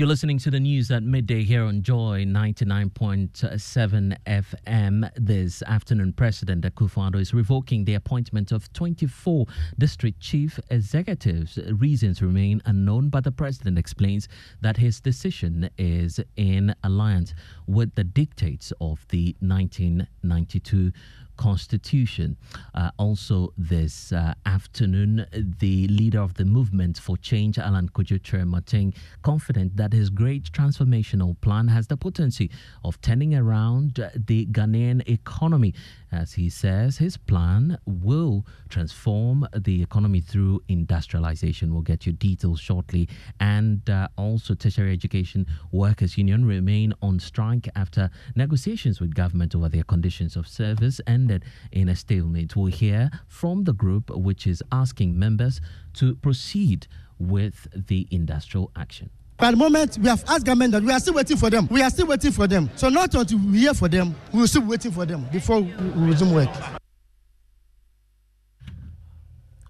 You're listening to the news at midday here on Joy 99.7 FM. This afternoon, President Akufo-Addo is revoking the appointment of 24 district chief executives. Reasons remain unknown, but the president explains that his decision is in alliance with the dictates of the 1992 Constitution. Uh, also, this uh, afternoon, the leader of the movement for change, Alan Kojo Kyerematen, confident that his great transformational plan has the potency of turning around the Ghanaian economy. As he says, his plan will transform the economy through industrialization. We'll get you details shortly. And uh, also, Tertiary Education Workers Union remain on strike after negotiations with government over their conditions of service ended in a stalemate. We'll hear from the group, which is asking members to proceed with the industrial action. At the moment, we have asked government that we are still waiting for them. We are still waiting for them. So not until we hear for them, we will still waiting for them before we resume work.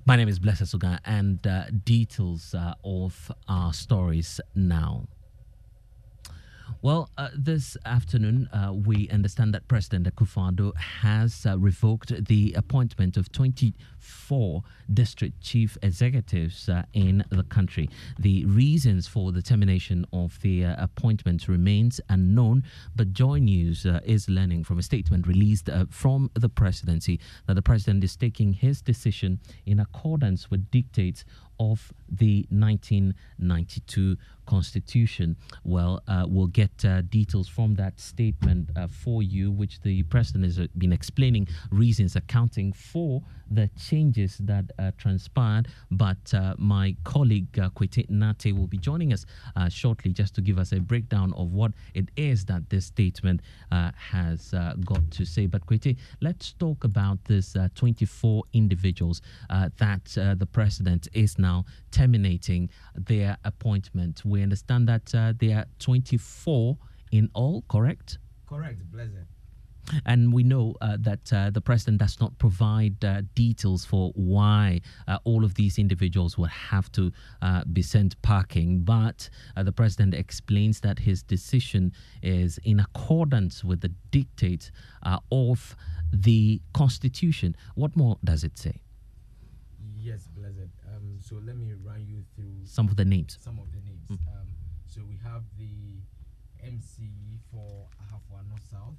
My name is Blessed Suga, and uh, details uh, of our stories now. Well, uh, this afternoon, uh, we understand that President Akufo-Addo has uh, revoked the appointment of 24 district chief executives uh, in the country. The reasons for the termination of the uh, appointment remains unknown, but Joy News uh, is learning from a statement released from the presidency that the president is taking his decision in accordance with dictates of the 1992 Constitution. Well, uh, we'll get uh, details from that statement uh, for you, which the president has uh, been explaining reasons accounting for the changes that uh, transpired. But uh, my colleague uh, Kwete Nate will be joining us shortly just to give us a breakdown of what it is that this statement has got to say. But Kwete, let's talk about this 24 individuals that the president is now terminating their appointment. We understand that uh, there are 24 in all, correct? Correct, Blessed. And we know uh, that uh, the president does not provide uh, details for why uh, all of these individuals will have to uh, be sent parking. But uh, the president explains that his decision is in accordance with the dictates of the Constitution. What more does it say? Yes, Blessed. Um, so let me run you through some of the names. Some of the names. Mm. Um, so we have the MC for Ahafo South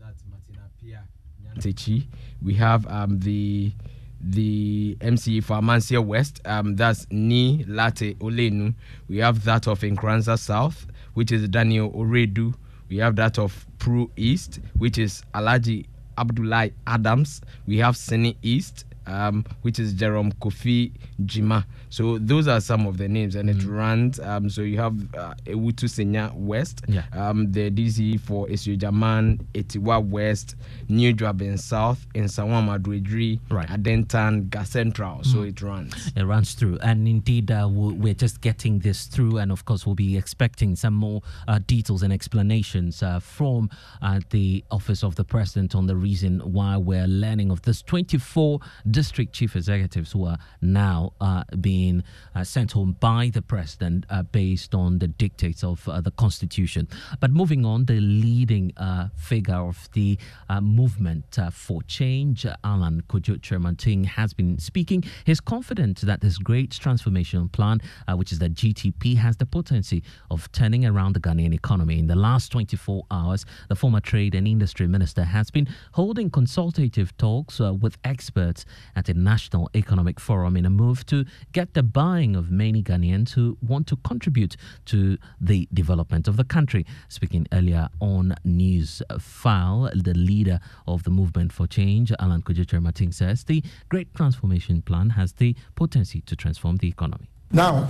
that's Martina Pia Nyantechi. We have um, the the MC for Amansie West, um, that's Ni Late Olenu. We have that of Nkranza South, which is Daniel Oredu. We have that of Pru East, which is Alaji Abdullah Adams. We have Sene East, um, which is Jerome Kofi Jima. So those are some of the names, and mm. it runs. Um, so you have uh, Awutu Senya West, yeah. um, the DC for Esujaman, Atiwa West, New Juaben South, in Sawama Dredri, right. Adentan, Gas Central. Mm. So it runs. It runs through, and indeed uh, we're just getting this through, and of course we'll be expecting some more uh, details and explanations uh, from uh, the office of the president on the reason why we're learning of this 24 district chief executives who are now uh, being uh, sent home by the president uh, based on the dictates of uh, the constitution. But moving on, the leading uh, figure of the movement for change, Alan Kojo Kyerematen, has been speaking. He's confident that this great transformation plan, which is the GTP, has the potency of turning around the Ghanaian economy. In the last 24 hours, the former trade and industry minister has been holding consultative talks with experts at the National Economic Forum in a move to get the buying of many Ghanaians who want to contribute to the development of the country. Speaking earlier on News File, the leader of the Movement for Change, Alan Kojo Kyerematen, says the Great Transformation Plan has the potency to transform the economy. Now,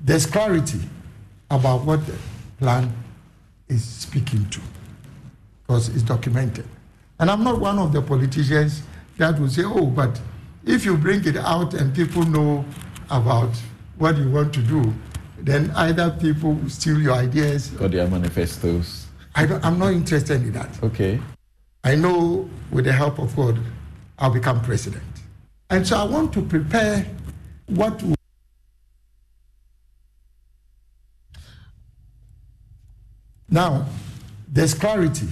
there's clarity about what the plan is speaking to because it's documented. And I'm not one of the politicians that will say, oh, but if you bring it out and people know about what you want to do, then either people will steal your ideas or their manifestos. I am not interested in that. Okay. I know with the help of God, I'll become president. And so I want to prepare what will Now, there's clarity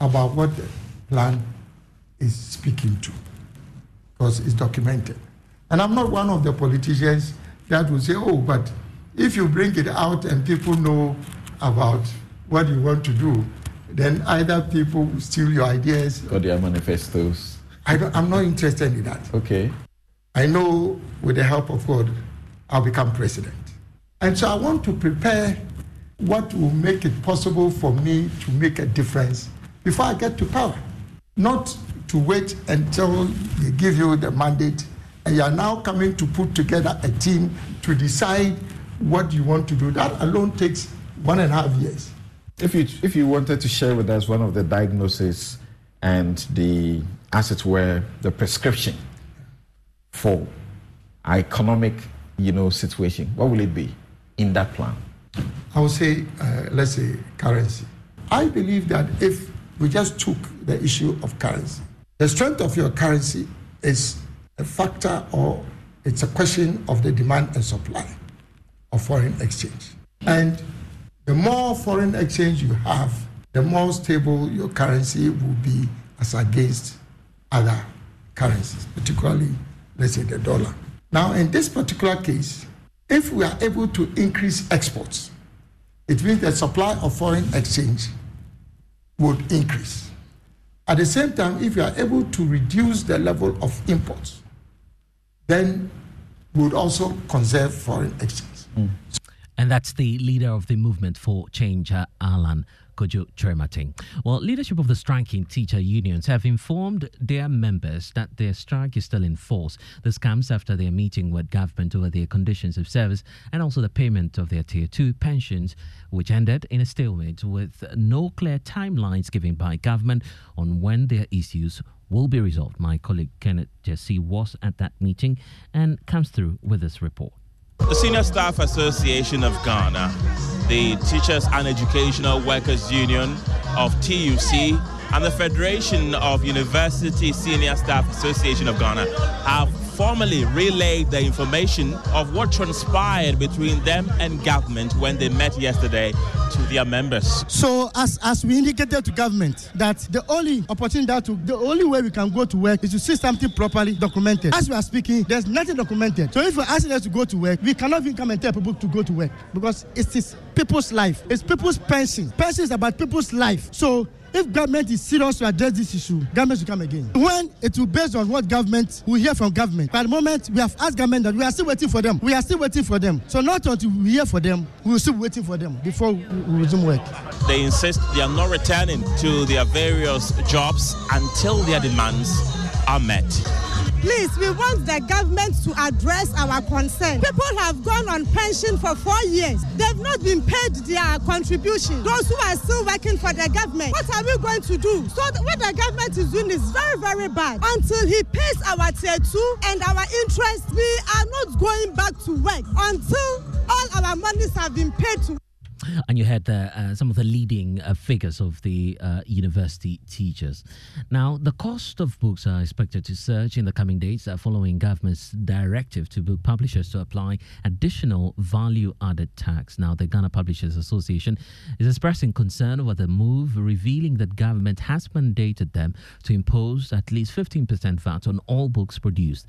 about what the plan is speaking to because it's documented. And I'm not one of the politicians that will say, oh, but if you bring it out and people know about what you want to do, then either people will steal your ideas or their manifestos. I am not interested in that. Okay. I know with the help of God, I'll become president. And so I want to prepare what will make it possible for me to make a difference before I get to power. Not to wait until they give you the mandate and you are now coming to put together a team to decide what you want to do. That alone takes one and a half years. If you if you wanted to share with us one of the diagnoses and the as it were the prescription for our economic you know situation, what will it be in that plan? I would say, uh, let's say currency. I believe that if we just took the issue of currency the strength of your currency is a factor or it's a question of the demand and supply of foreign exchange. And the more foreign exchange you have, the more stable your currency will be as against other currencies, particularly, let's say, the dollar. Now, in this particular case, if we are able to increase exports, it means the supply of foreign exchange would increase. At the same time, if you are able to reduce the level of imports, then we would also conserve foreign exchange. Mm. And that's the leader of the movement for change, uh, Alan Kyerematen. Well, leadership of the striking teacher unions have informed their members that their strike is still in force. This comes after their meeting with government over their conditions of service and also the payment of their Tier 2 pensions, which ended in a stalemate with no clear timelines given by government on when their issues will be resolved. My colleague Kenneth Jesse was at that meeting and comes through with this report. The Senior Staff Association of Ghana, the Teachers and Educational Workers Union of TUC, and the Federation of University Senior Staff Association of Ghana have formally relayed the information of what transpired between them and government when they met yesterday to their members. So, as, as we indicated to government, that the only opportunity that to, the only way we can go to work is to see something properly documented. As we are speaking, there's nothing documented. So, if we're asking us to go to work, we cannot even come and tell people to go to work because it is people's life. It's people's pension. Pension is about people's life. So, if government is serious to address this issue, government should come again. When it will based on what government we hear from government. By the moment we have asked government that we are still waiting for them. We are still waiting for them. So not until we hear for them, we will still waiting for them before we resume work. They insist they are not returning to their various jobs until their demands are met. Please, we want the government to address our concern. People have gone on pension for four years. They've not been paid their contribution. Those who are still working for the government, what are we going to do? So what the government is doing is very, very bad. Until he pays our tier two and our interest, we are not going back to work until all our monies have been paid to and you had uh, some of the leading uh, figures of the uh, university teachers. Now, the cost of books are expected to surge in the coming days uh, following government's directive to book publishers to apply additional value-added tax. Now, the Ghana Publishers Association is expressing concern over the move, revealing that government has mandated them to impose at least 15% VAT on all books produced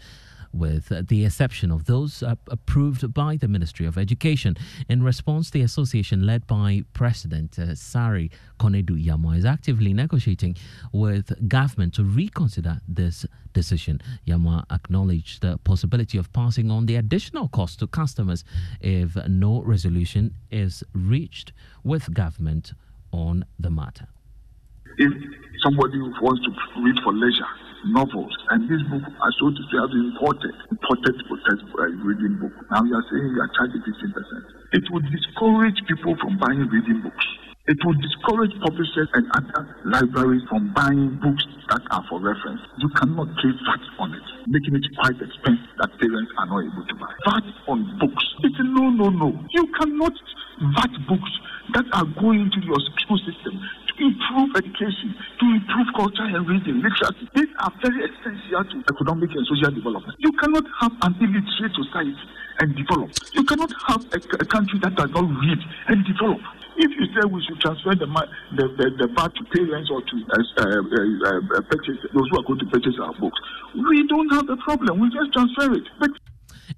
with the exception of those uh, approved by the Ministry of Education. In response, the association, led by President uh, Asare Konadu Yamoah, is actively negotiating with government to reconsider this decision. Yamoah acknowledged the possibility of passing on the additional cost to customers if no resolution is reached with government on the matter. If somebody wants to read for leisure, novels, and this book are so to say been imported, imported uh, reading book. Now you are saying you are charging 15%. It would discourage people from buying reading books. It would discourage publishers and other libraries from buying books that are for reference. You cannot pay VAT on it, making it quite expensive that parents are not able to buy. VAT on books. It's no, no, no. You cannot VAT books that are going to your school system improve education, to improve culture and reading, literacy. These are very essential to economic and social development. You cannot have an illiterate society and develop. You cannot have a, a country that does not read and develop. If you say we should transfer the the, the, the VAT to parents or to uh, uh, uh, uh, purchase those who are going to purchase our books, we don't have a problem. We just transfer it. But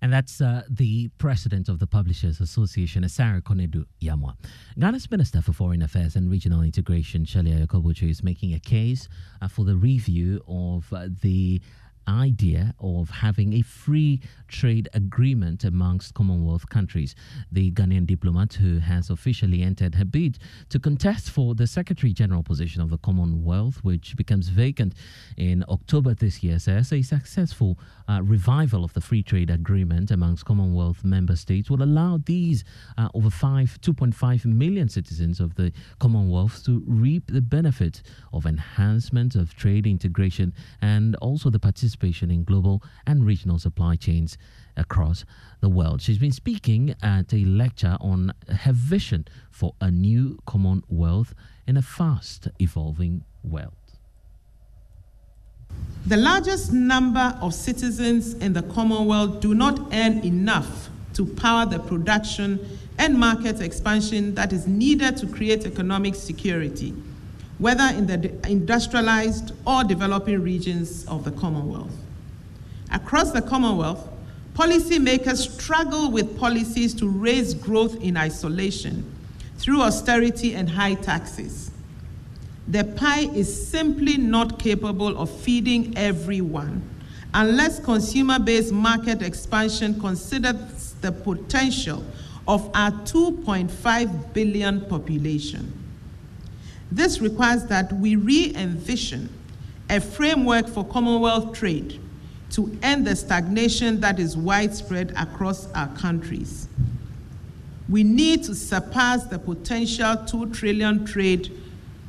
and that's uh, the president of the Publishers Association, Asare Konadu Yamoah. Ghana's Minister for Foreign Affairs and Regional Integration, Shirley Ayorkor Botchwey, is making a case uh, for the review of uh, the idea of having a free trade agreement amongst Commonwealth countries. The Ghanaian diplomat who has officially entered her bid to contest for the Secretary General position of the Commonwealth, which becomes vacant in October this year, says a successful uh, revival of the free trade agreement amongst Commonwealth member states will allow these uh, over 5, 2.5 million citizens of the Commonwealth to reap the benefit of enhancement of trade integration and also the participation in global and regional supply chains across the world. She's been speaking at a lecture on her vision for a new Commonwealth in a fast evolving world. The largest number of citizens in the Commonwealth do not earn enough to power the production and market expansion that is needed to create economic security, whether in the industrialized or developing regions of the Commonwealth. Across the Commonwealth, policymakers struggle with policies to raise growth in isolation through austerity and high taxes the pie is simply not capable of feeding everyone unless consumer based market expansion considers the potential of our 2.5 billion population. This requires that we re envision a framework for Commonwealth trade to end the stagnation that is widespread across our countries. We need to surpass the potential 2 trillion trade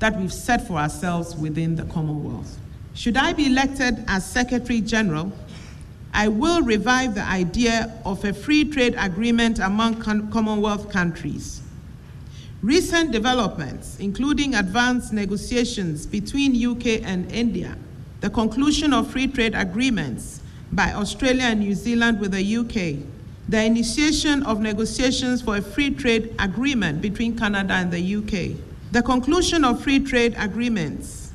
that we've set for ourselves within the Commonwealth. Should I be elected as Secretary General, I will revive the idea of a free trade agreement among Commonwealth countries, Recent developments, including advanced negotiations between UK and India, the conclusion of free trade agreements by Australia and New Zealand with the UK, the initiation of negotiations for a free trade agreement between Canada and the UK, the conclusion of free trade agreements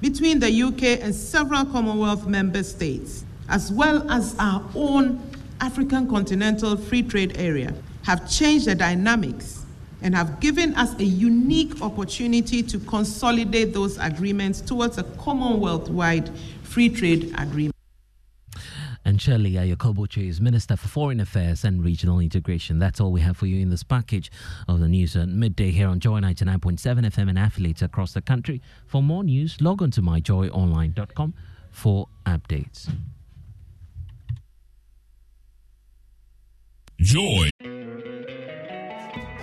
between the UK and several Commonwealth member states, as well as our own African continental free trade area, have changed the dynamics and have given us a unique opportunity to consolidate those agreements towards a Commonwealth wide free trade agreement. And Shirley Ayorkor Botchwey is Minister for Foreign Affairs and Regional Integration. That's all we have for you in this package of the news at midday here on Joy 99.7 FM and affiliates across the country. For more news, log on to myjoyonline.com for updates. Joy.